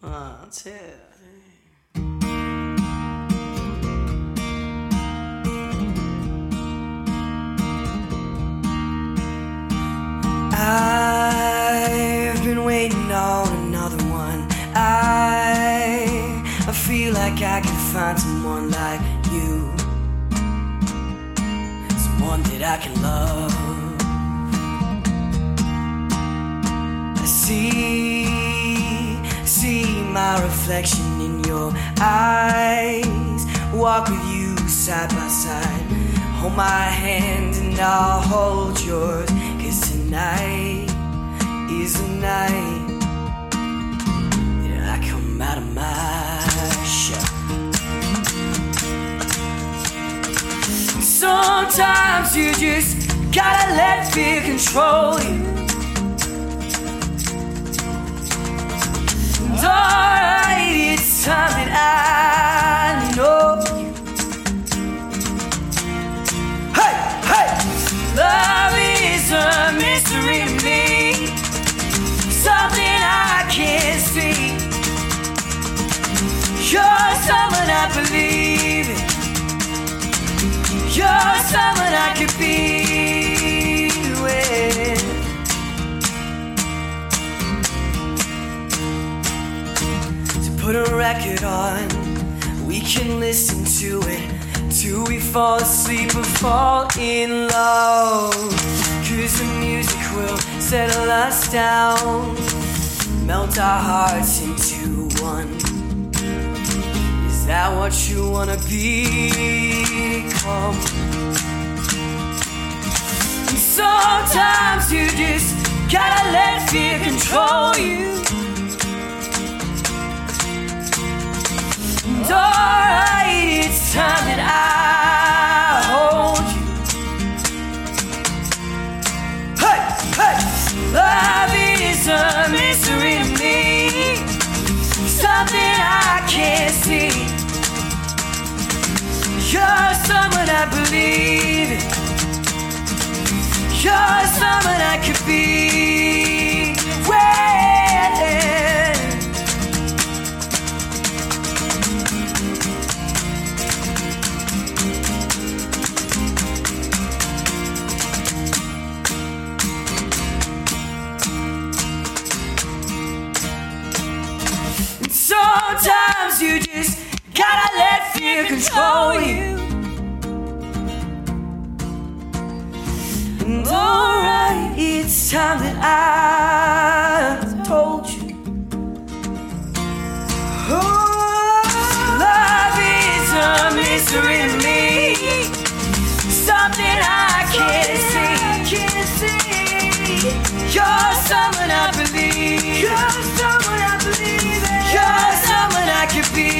One, two. I've been waiting on another one. I I feel like I can find someone like you, someone that I can love. My reflection in your eyes. Walk with you side by side. Hold my hand and I'll hold yours. Cause tonight is the night that I come out of my shell. Sometimes you just gotta let fear control you. Someone I could be with. to put a record on. We can listen to it till we fall asleep or fall in love. Cause the music will settle us down, melt our hearts into one. That what you wanna become? And sometimes you just gotta let fear control you. You're someone I believe. You're someone I could be. Sometimes you just time that I told you. Oh, love is a mystery to me, something I can't see. You're someone I believe. You're someone I believe. Could be. You're someone I could be.